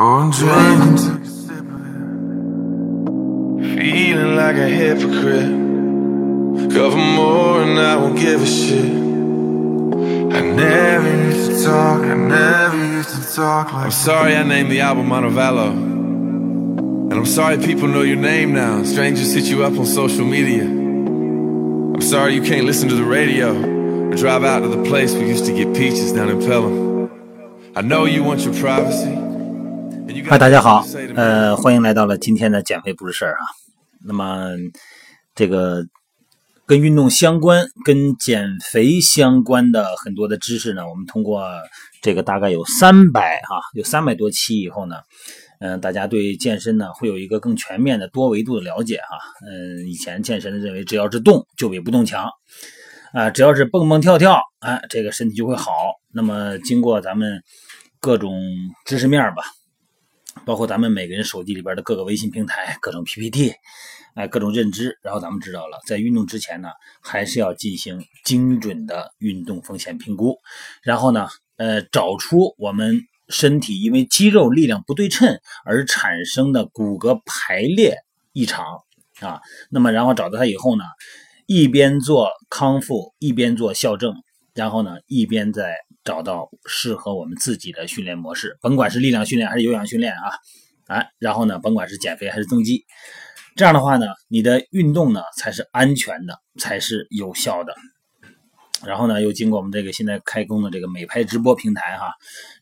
I'm drinking to a sip of it. Feeling like a hypocrite. Cover more and I won't give a shit. I never used to talk, I never used to talk like I'm sorry I named the album Montevallo. And I'm sorry people know your name now. Strangers hit you up on social media. I'm sorry you can't listen to the radio or drive out to the place we used to get peaches down in Pelham. I know you want your privacy. 嗨，大家好呃，欢迎来到了今天的减肥不是事儿啊。那么，这个跟运动相关、跟减肥相关的很多的知识呢，我们通过这个大概有三百哈，有三百多期以后呢，嗯、大家对健身呢会有一个更全面的多维度的了解哈。嗯、以前健身的认为只要是动就比不动强，啊，只要是蹦蹦跳跳，啊，这个身体就会好。那么经过咱们各种知识面吧，包括咱们每个人手机里边的各个微信平台、各种 PPT，哎、各种认知，然后咱们知道了，在运动之前呢，还是要进行精准的运动风险评估，然后呢，呃，找出我们身体因为肌肉力量不对称而产生的骨骼排列异常啊，那么然后找到它以后呢，一边做康复，一边做校正，然后呢，一边再找到适合我们自己的训练模式，甭管是力量训练还是有氧训练啊，哎，然后呢，甭管是减肥还是增肌，这样的话呢，你的运动呢才是安全的，才是有效的。然后呢，又经过我们这个现在开工的这个美拍直播平台哈，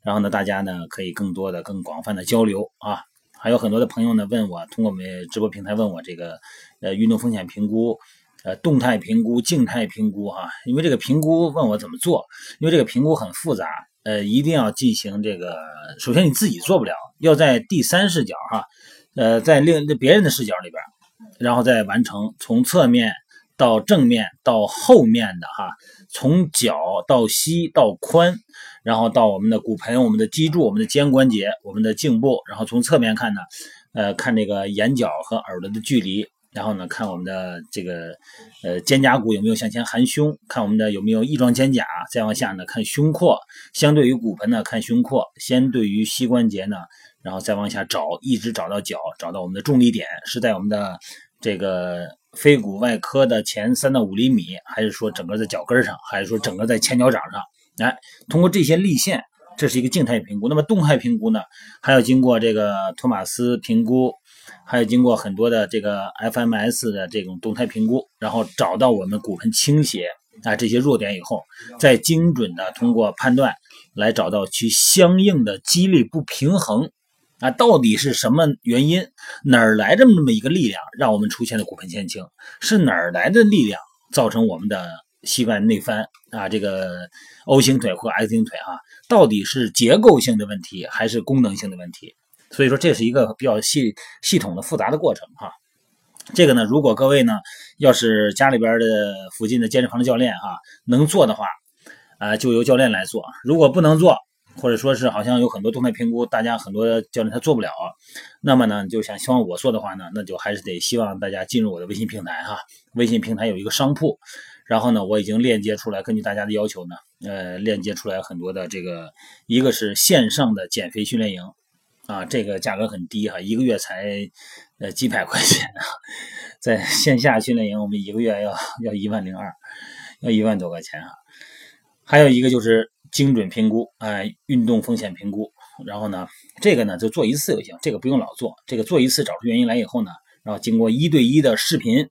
然后呢，大家呢可以更多的、更广泛的交流啊。还有很多的朋友呢问我，通过我们直播平台问我这个呃运动风险评估、呃动态评估、静态评估哈、因为这个评估问我怎么做，因为这个评估很复杂，呃，一定要进行这个，首先你自己做不了，要在第三视角哈、呃，在另别人的视角里边，然后再完成从侧面到正面到后面的哈，从脚到膝到髋，然后到我们的骨盆、我们的脊柱、我们的肩关节、我们的颈部，然后从侧面看呢，呃，看这个眼角和耳朵的距离，然后呢，看我们的这个呃肩胛骨有没有向前含胸，看我们的有没有翼状肩胛，再往下呢看胸廓，相对于骨盆呢看胸廓，先对于膝关节呢，然后再往下找，一直找到脚，找到我们的重力点是在我们的这个腓骨外科的前三到五厘米，还是说整个在脚跟上，还是说整个在前脚掌上？哎，通过这些立线，这是一个静态评估。那么动态评估呢，还要经过这个托马斯评估，还有经过很多的这个 FMS 的这种动态评估，然后找到我们骨盆倾斜啊这些弱点以后，再精准的通过判断来找到其相应的肌力不平衡啊，到底是什么原因？哪儿来这么这么一个力量，让我们出现了骨盆前倾？是哪儿来的力量造成我们的膝盖内翻啊？这个 O 型腿或 X 型腿啊，到底是结构性的问题还是功能性的问题？所以说这是一个比较系系统的复杂的过程哈、这个呢，如果各位呢要是家里边的附近的健身房的教练哈能做的话，啊、就由教练来做；如果不能做，或者说是好像有很多动态评估，大家很多教练他做不了，那么呢，就想希望我做的话呢，那就还是得希望大家进入我的微信平台哈。微信平台有一个商铺，然后呢，我已经链接出来，根据大家的要求呢，呃，链接出来很多的这个，一个是线上的减肥训练营，啊，这个价格很低哈，一个月才呃几百块钱啊，在线下训练营我们一个月要要一万零二，要一万多块钱啊。还有一个就是精准评估，哎、运动风险评估。然后呢，这个呢就做一次就行，这个不用老做。这个做一次找出原因来以后呢，然后经过一对一的视频，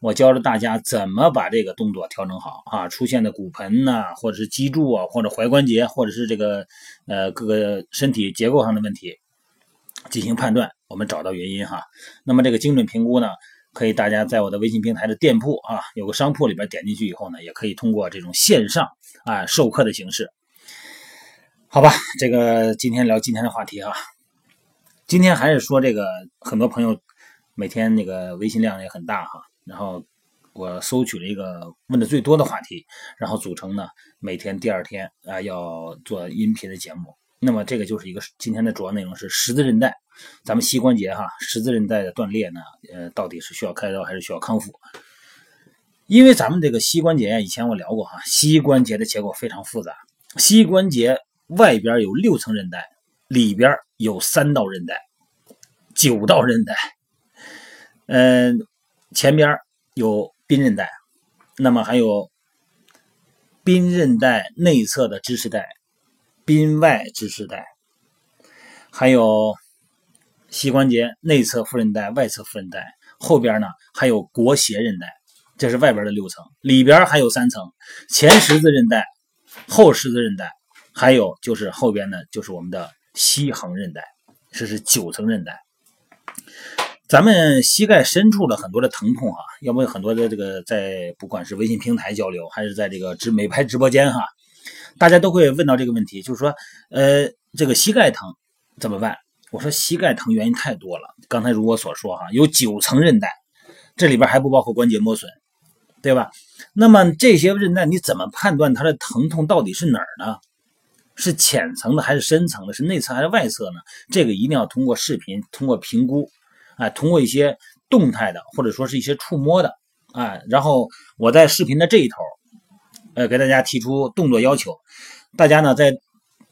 我教着大家怎么把这个动作调整好啊，出现的骨盆呐、或者是脊柱啊，或者踝关节，或者是这个呃各个身体结构上的问题进行判断，我们找到原因哈。那么这个精准评估呢，可以大家在我的微信平台的店铺啊，有个商铺里边点进去以后呢，也可以通过这种线上啊授课的形式。好吧，这个今天聊今天的话题哈。今天还是说这个，很多朋友每天那个微信量也很大哈，然后我搜取了一个问的最多的话题，然后组成呢每天第二天啊要做音频的节目。那么这个就是一个今天的主要内容是十字韧带，咱们膝关节哈，十字韧带的断裂呢，呃，到底是需要开刀还是需要康复？因为咱们这个膝关节呀以前我聊过哈，膝关节的结构非常复杂，膝关节外边有六层韧带，里边有三道韧带，九道韧带。嗯，前边有髌韧带，那么还有髌韧带内侧的支持带、髌外支持带，还有膝关节内侧副韧带、外侧副韧带，后边呢还有腘斜韧带，这是外边的六层，里边还有三层：前十字韧带、后十字韧带，还有就是后边呢就是我们的膝横韧带，这是九层韧带。咱们膝盖深处的很多的疼痛哈，要不很多的这个在不管是微信平台交流，还是在这个直美拍直播间哈，大家都会问到这个问题，就是说，呃，这个膝盖疼怎么办？我说膝盖疼原因太多了，刚才如我所说哈，有九层韧带，这里边还不包括关节磨损，对吧？那么这些韧带你怎么判断它的疼痛到底是哪儿呢？是浅层的还是深层的？是内侧还是外侧呢？这个一定要通过视频，通过评估。啊，通过一些动态的，或者说是一些触摸的，啊，然后我在视频的这一头，呃，给大家提出动作要求，大家呢在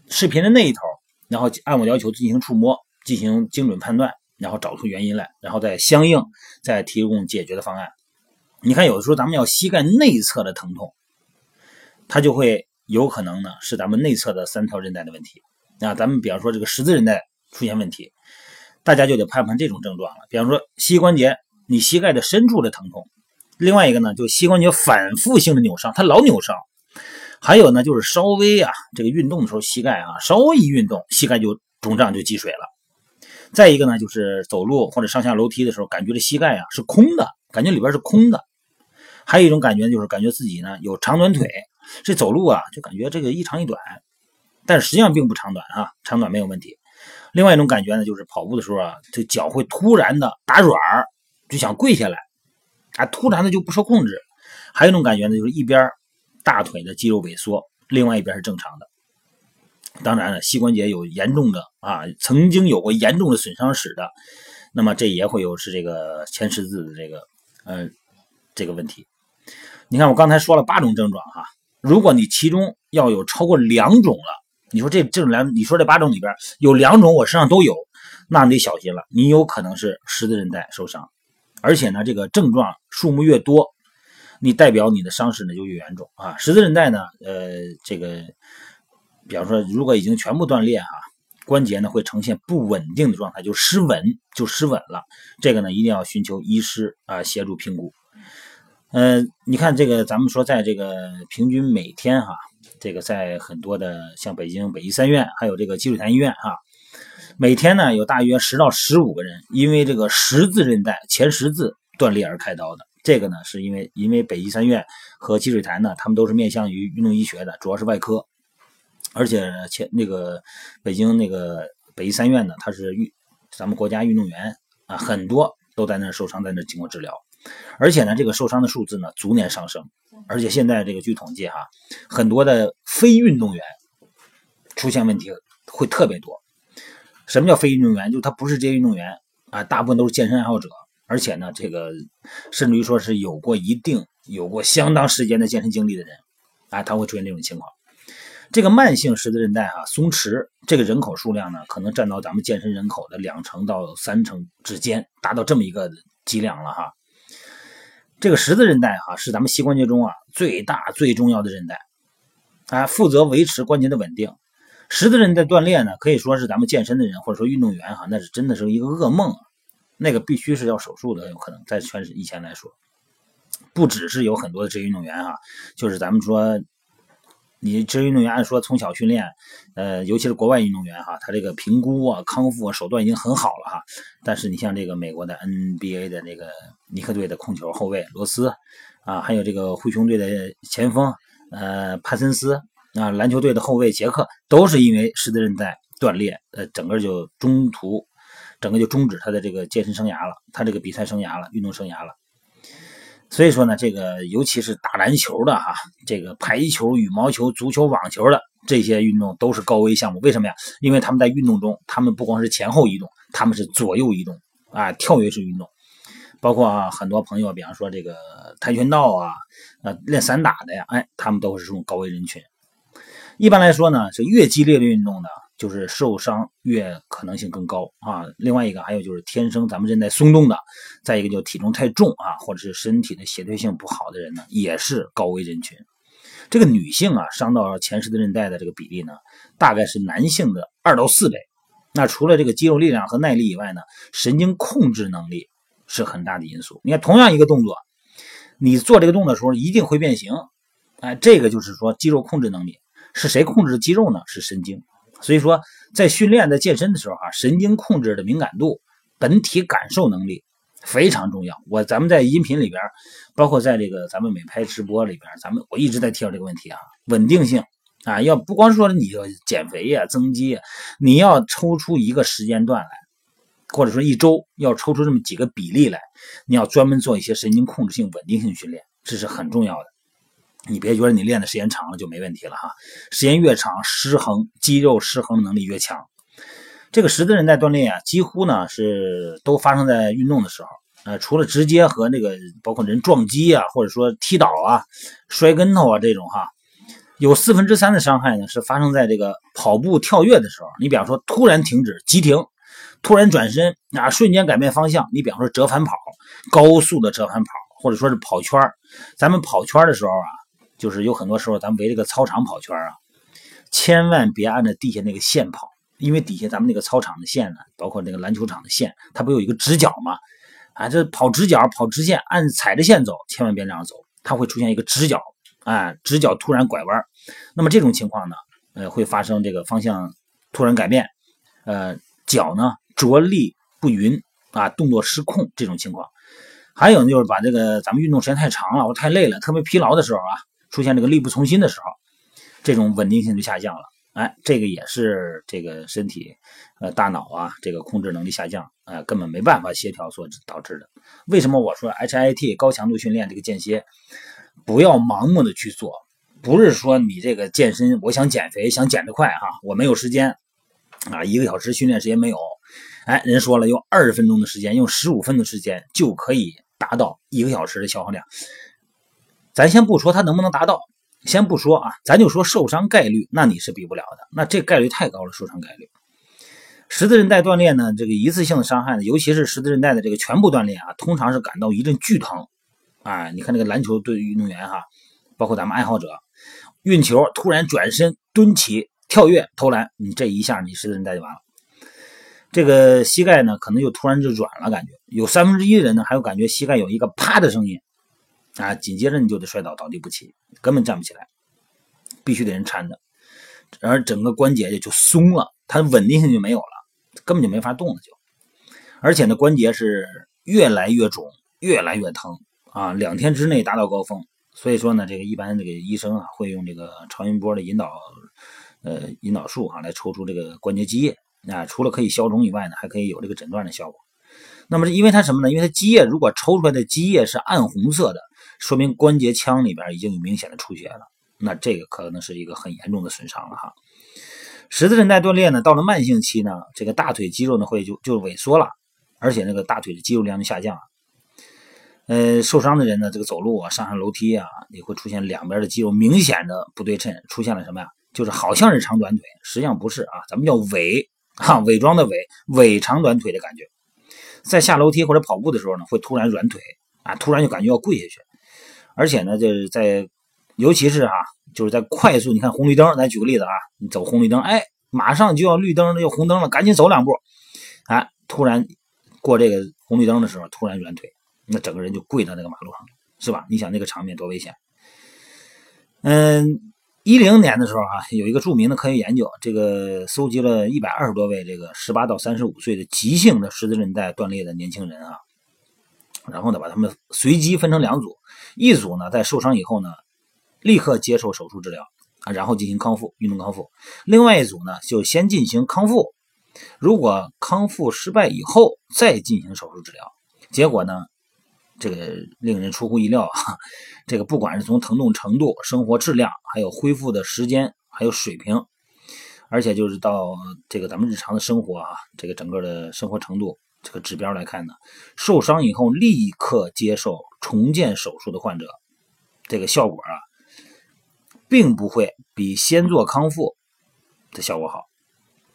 视频的那一头，然后按我要求进行触摸，进行精准判断，然后找出原因来，然后再相应再提供解决的方案。你看，有的时候咱们要膝盖内侧的疼痛，它就会有可能呢是咱们内侧的三条韧带的问题。啊，咱们比方说这个十字韧带出现问题。大家就得判判这种症状了，比方说膝关节，你膝盖的深处的疼痛；另外一个呢，就膝关节反复性的扭伤，它老扭伤；还有呢，就是稍微啊，这个运动的时候膝盖啊，稍微一运动，膝盖就肿胀就积水了。再一个呢，就是走路或者上下楼梯的时候，感觉这膝盖啊是空的，感觉里边是空的。还有一种感觉就是感觉自己呢有长短腿，这走路啊就感觉这个一长一短，但实际上并不长短啊，长短没有问题。另外一种感觉呢，就是跑步的时候啊，这脚会突然的打软儿，就想跪下来，啊，突然的就不受控制。还有一种感觉呢，就是一边大腿的肌肉萎缩，另外一边是正常的。当然了，膝关节有严重的啊，曾经有过严重的损伤史的，那么这也会有是这个前十字的这个呃这个问题。你看我刚才说了八种症状哈，如果你其中要有超过两种了。你说这这种两，你说这八种里边有两种我身上都有，那你得小心了，你有可能是十字韧带受伤，而且呢，这个症状数目越多，你代表你的伤势呢就越严重啊。十字韧带呢，呃，这个，比方说如果已经全部断裂哈，关节呢会呈现不稳定的状态，就失稳就失稳了，这个呢一定要寻求医师啊协助评估。呃，你看这个咱们说在这个平均每天哈。这个在很多的像北京北医三院，还有这个积水潭医院哈，每天呢有大约十到十五个人因为这个十字韧带前十字断裂而开刀的。这个呢是因为因为北医三院和积水潭呢，他们都是面向于运动医学的，主要是外科，而且前那个北京那个北医三院呢，它是运咱们国家运动员啊，很多都在那受伤，在那经过治疗。而且呢，这个受伤的数字呢逐年上升，而且现在这个据统计哈，很多的非运动员出现问题会特别多。什么叫非运动员？就他不是职业运动员啊，大部分都是健身爱好者，而且呢，这个甚至于说是有过一定、有过相当时间的健身经历的人啊，他会出现这种情况。这个慢性十字韧带哈松弛，这个人口数量呢，可能占到咱们健身人口的两成到三成之间，达到这么一个剂量了哈。这个十字韧带哈是咱们膝关节中啊最大最重要的韧带，啊，负责维持关节的稳定。十字韧带断裂呢，可以说是咱们健身的人或者说运动员哈，那是真的是一个噩梦啊，那个必须是要手术的，有可能在全以前来说，不只是有很多的职业运动员哈，就是咱们说。你职业运动员按说从小训练，呃，尤其是国外运动员哈，他这个评估啊、康复啊手段已经很好了哈。但是你像这个美国的 NBA 的那个尼克队的控球后卫罗斯啊，还有这个灰熊队的前锋呃帕森斯啊，篮球队的后卫杰克，都是因为十字韧带断裂，呃，整个就中途，整个就终止他的这个健身生涯了，他这个比赛生涯了，运动生涯了。所以说呢，这个尤其是打篮球的哈，这个排球、羽毛球、足球、网球的这些运动都是高危项目。为什么呀？因为他们在运动中，他们不光是前后移动，他们是左右移动啊，跳跃式运动。包括啊，很多朋友，比方说这个跆拳道啊，呃，练散打的呀，哎，他们都是这种高危人群。一般来说呢，是越激烈的运动呢，就是受伤越可能性更高啊。另外一个还有就是天生咱们韧带松动的，再一个就体重太重啊，或者是身体的协调性不好的人呢，也是高危人群。这个女性啊，伤到前十字韧带的这个比例呢，大概是男性的二到四倍。那除了这个肌肉力量和耐力以外呢，神经控制能力是很大的因素。你看，同样一个动作，你做这个动作的时候一定会变形，哎，这个就是说肌肉控制能力是谁控制的肌肉呢？是神经。所以说，在训练、在健身的时候啊，神经控制的敏感度、本体感受能力。非常重要。我咱们在音频里边，包括在这个咱们美拍直播里边，咱们我一直在提到这个问题啊，稳定性啊，要不光说你要减肥呀、增肌，你要抽出一个时间段来，或者说一周要抽出这么几个比例来，你要专门做一些神经控制性、稳定性训练，这是很重要的。你别觉得你练的时间长了就没问题了哈，时间越长，失衡肌肉失衡的能力越强。这个十字韧带锻炼啊，几乎呢是都发生在运动的时候。呃，除了直接和那个包括人撞击啊，或者说踢倒啊、摔跟头啊这种哈，有四分之三的伤害呢是发生在这个跑步跳跃的时候。你比方说突然停止急停，突然转身啊，瞬间改变方向。你比方说折返跑，高速的折返跑，或者说是跑圈儿咱们跑圈儿的时候啊，就是有很多时候咱们围着个操场跑圈啊，千万别按照地下那个线跑。因为底下咱们那个操场的线呢，包括那个篮球场的线，它不有一个直角吗？啊，这跑直角、跑直线，按踩着线走，千万别这样走，它会出现一个直角，啊，直角突然拐弯。那么这种情况呢，呃，会发生这个方向突然改变，呃，脚呢着力不匀，啊，动作失控这种情况。还有呢，就是把这个咱们运动时间太长了，或太累了，特别疲劳的时候啊，出现这个力不从心的时候，这种稳定性就下降了。哎，这个也是这个身体，呃，大脑啊，这个控制能力下降，呃，根本没办法协调所导致的。为什么我说 HIT 高强度训练这个间歇，不要盲目的去做？不是说你这个健身，我想减肥，想减得快哈，我没有时间啊，一个小时训练时间没有。哎，人说了，用二十分钟的时间，用十五分的时间就可以达到一个小时的消耗量。咱先不说它能不能达到。先不说啊，咱就说受伤概率，那你是比不了的，那这概率太高了。受伤概率，十字韧带锻炼呢，这个一次性的伤害呢，尤其是十字韧带的这个全部锻炼啊，通常是感到一阵剧疼啊。你看那个篮球队运动员哈，包括咱们爱好者，运球突然转身蹲起跳跃投篮，你这一下你十字韧带就完了。这个膝盖呢，可能就突然就软了，感觉有三分之一的人呢，还有感觉膝盖有一个啪的声音。啊，紧接着你就得摔倒，倒地不起，根本站不起来，必须得人搀着，然而整个关节就就松了，它稳定性就没有了，根本就没法动了，就，而且呢，关节是越来越肿，越来越疼啊，两天之内达到高峰，所以说呢，这个一般这个医生啊，会用这个超音波的引导，呃，引导术啊，来抽出这个关节积液，啊，除了可以消肿以外呢，还可以有这个诊断的效果。那么因为它什么呢？因为它积液如果抽出来的积液是暗红色的。说明关节腔里边已经有明显的出血了，那这个可能是一个很严重的损伤了哈。十字韧带断裂呢，到了慢性期呢，这个大腿肌肉呢会就就萎缩了，而且那个大腿的肌肉量就下降了。呃，受伤的人呢，这个走路啊、上下楼梯啊，你会出现两边的肌肉明显的不对称，出现了什么呀？就是好像是长短腿，实际上不是啊，咱们叫伪哈，伪装的伪，伪长短腿的感觉。在下楼梯或者跑步的时候呢，会突然软腿啊，突然就感觉要跪下去。而且呢，就是在，尤其是啊，就是在快速，你看红绿灯，咱举个例子啊，你走红绿灯，哎，马上就要绿灯了，要红灯了，赶紧走两步，哎，突然过这个红绿灯的时候，突然软腿，那整个人就跪到那个马路上，是吧？你想那个场面多危险？嗯，一零年的时候啊，有一个著名的科学研究，这个搜集了一百二十多位这个十八到三十五岁的急性的十字韧带断裂的年轻人啊。然后呢，把他们随机分成两组，一组呢在受伤以后呢，立刻接受手术治疗啊，然后进行康复，运动康复；另外一组呢就先进行康复，如果康复失败以后再进行手术治疗。结果呢，这个令人出乎意料啊，这个不管是从疼痛程度、生活质量，还有恢复的时间，还有水平，而且就是到这个咱们日常的生活啊，这个整个的生活程度。这个指标来看呢，受伤以后立刻接受重建手术的患者，这个效果啊，并不会比先做康复的效果好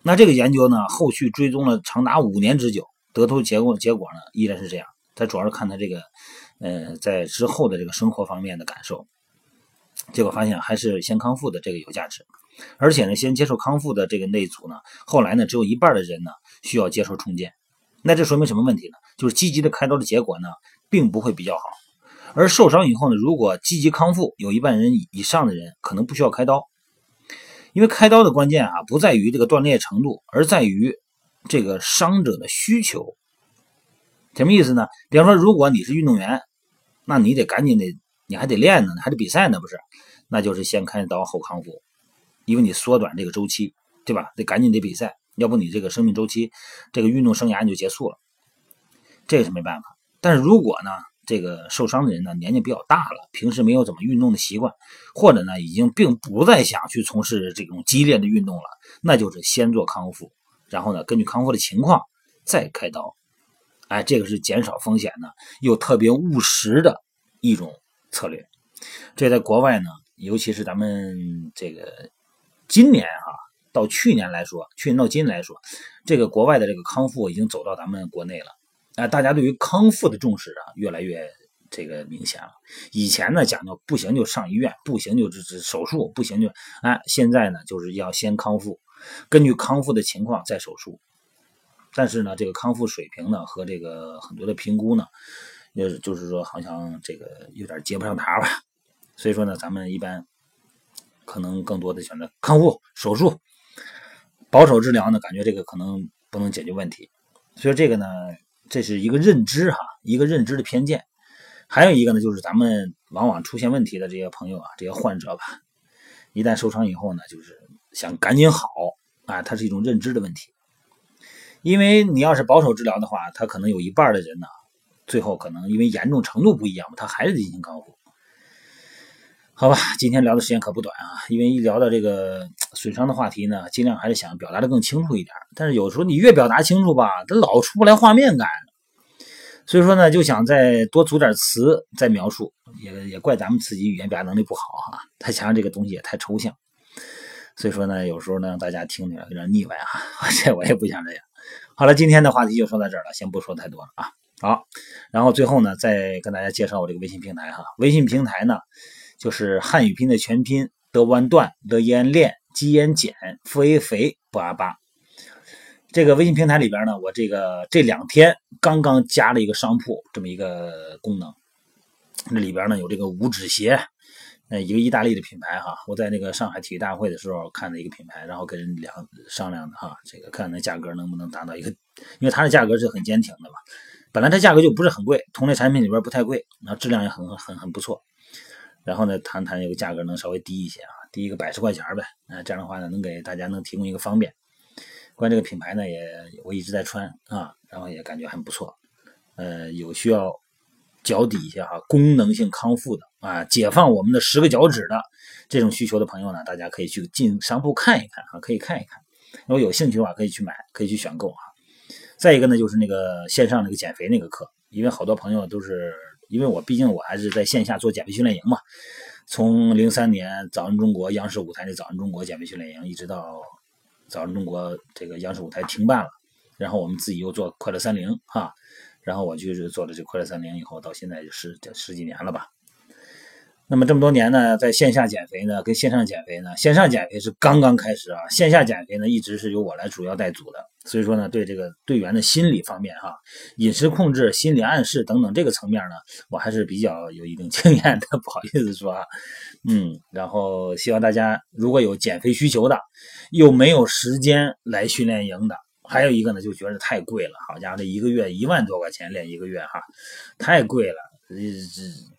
那这个研究呢，后续追踪了长达五年之久，得出结果结果呢依然是这样。他主要是看他这个，呃，在之后的这个生活方面的感受，结果发现还是先康复的这个有价值。而且呢，先接受康复的这个那组呢，后来呢，只有一半的人呢需要接受重建。那这说明什么问题呢？就是积极的开刀的结果呢，并不会比较好。而受伤以后呢，如果积极康复，有一半人以上的人可能不需要开刀。因为开刀的关键啊，不在于这个断裂程度，而在于这个伤者的需求。什么意思呢？比方说，如果你是运动员，那你得赶紧得，你还得练呢，还得比赛呢，不是？那就是先开刀后康复。因为你缩短这个周期，对吧？得赶紧得比赛，要不你这个生命周期，这个运动生涯你就结束了。这个是没办法。但是如果呢，这个受伤的人呢年纪比较大了，平时没有怎么运动的习惯，或者呢已经并不再想去从事这种激烈的运动了，那就是先做康复，然后呢根据康复的情况再开刀。哎，这个是减少风险呢又特别务实的一种策略。这在国外呢，尤其是咱们这个。今年啊，到去年来说，去年到今来说，这个国外的这个康复已经走到咱们国内了。啊，大家对于康复的重视啊，越来越这个明显了。以前呢讲究不行就上医院，不行就这这手术，不行就哎，现在呢就是要先康复，根据康复的情况再手术。但是呢，这个康复水平呢和这个很多的评估呢，也就是说好像这个有点接不上茬吧。所以说呢，咱们一般。可能更多的选择康复手术，保守治疗呢？感觉这个可能不能解决问题，所以这个呢，这是一个认知哈，一个认知的偏见。还有一个呢，就是咱们往往出现问题的这些朋友啊，这些患者吧，一旦受伤以后呢，就是想赶紧好啊，它是一种认知的问题。因为你要是保守治疗的话，他可能有一半的人呢，最后可能因为严重程度不一样，他还是进行康复。好吧，今天聊的时间可不短啊，因为一聊到这个损伤的话题呢，尽量还是想表达的更清楚一点。但是有时候你越表达清楚吧，它老出不来画面感，所以说呢，就想再多组点词再描述，也也怪咱们自己语言表达能力不好哈，再加上这个东西也太抽象，所以说呢，有时候呢让大家听起来有点腻歪啊，这我也不想这样。好了，今天的话题就说到这儿了，先不说太多了啊。好，然后最后呢，再跟大家介绍我这个微信平台哈，微信平台呢。就是汉语拼的全拼：德完段、德延练、基延减、腹 a 肥、不阿巴。这个微信平台里边呢，我这个这两天刚刚加了一个商铺这么一个功能。那里边呢有这个五指鞋，呃，一个意大利的品牌哈。我在那个上海体育大会的时候看的一个品牌，然后跟人聊商量的哈，这个看那价格能不能达到一个，因为它的价格是很坚挺的嘛。本来它价格就不是很贵，同类产品里边不太贵，然后质量也很很很不错。然后呢，谈谈这个价格能稍微低一些啊，低一个百十块钱呗。那，这样的话呢，能给大家能提供一个方便。关于这个品牌呢，也我一直在穿啊，然后也感觉很不错。呃，有需要脚底下哈功能性康复的啊，解放我们的十个脚趾的这种需求的朋友呢，大家可以去进商铺看一看啊，可以看一看。如果有兴趣的话，可以去买，可以去选购啊。再一个呢，就是那个线上那个减肥那个课，因为好多朋友都是。因为我毕竟我还是在线下做减肥训练营嘛，从零三年早安中国央视舞台的早安中国减肥训练营，一直到早安中国这个央视舞台停办了，然后我们自己又做快乐三零哈，然后我就是做了这快乐三零以后，到现在就是十几年了吧。那么这么多年呢，在线下减肥呢，跟线上减肥呢，线上减肥是刚刚开始啊，线下减肥呢一直是由我来主要带组的，所以说呢，对这个队员的心理方面哈，饮食控制、心理暗示等等这个层面呢，我还是比较有一定经验的，不好意思说啊，嗯，然后希望大家如果有减肥需求的，又没有时间来训练营的，还有一个呢，就觉得太贵了，好家伙，这一个月一万多块钱练一个月哈，太贵了。呃，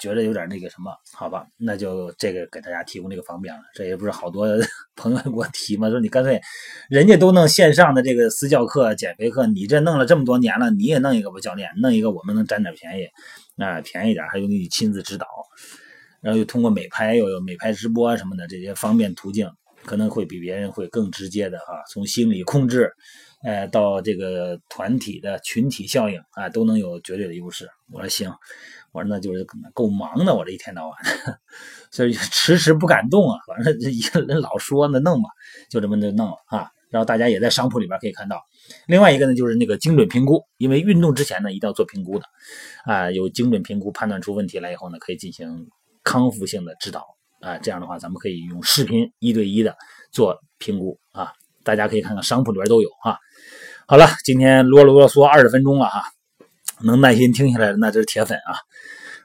觉得有点那个什么，好吧，那就这个给大家提供这个方便了。这也不是好多 朋友给我提嘛，说你干脆，人家都弄线上的这个私教课、减肥课，你这弄了这么多年了，你也弄一个吧，教练，弄一个我们能占点便宜，啊，便宜点，还有你亲自指导，然后又通过美拍，又有美拍直播什么的这些方便途径，可能会比别人会更直接的哈，从心理控制，呃，到这个团体的群体效应啊，都能有绝对的优势。我说行。我说那就是够忙的，我这一天到晚，所以迟迟不敢动啊。反正一个人老说那弄吧，就这么就弄了啊。然后大家也在商铺里边可以看到。另外一个呢，就是那个精准评估，因为运动之前呢一定要做评估的，啊，有精准评估判断出问题来以后呢，可以进行康复性的指导，啊，这样的话咱们可以用视频一对一的做评估啊，大家可以看看商铺里边都有啊。好了，今天啰啰嗦嗦二十分钟了哈，能耐心听下来的那就是铁粉啊。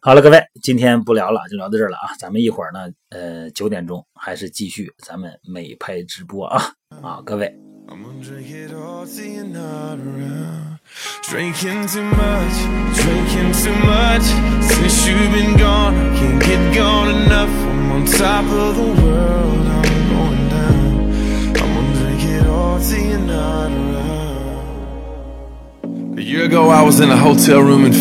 好了，各位，今天不聊了，就聊到这儿了啊。咱们一会儿呢，呃，九点钟还是继续咱们美拍直播啊啊，各位。I'm gonna drink it all till you're not around. Drinking too much, drinking too much. Since you've been gone, I can't get gone enough. I'm on top of the world, I'm going down. I'm gonna drink it all till you're not around. A year ago, I was in a hotel room in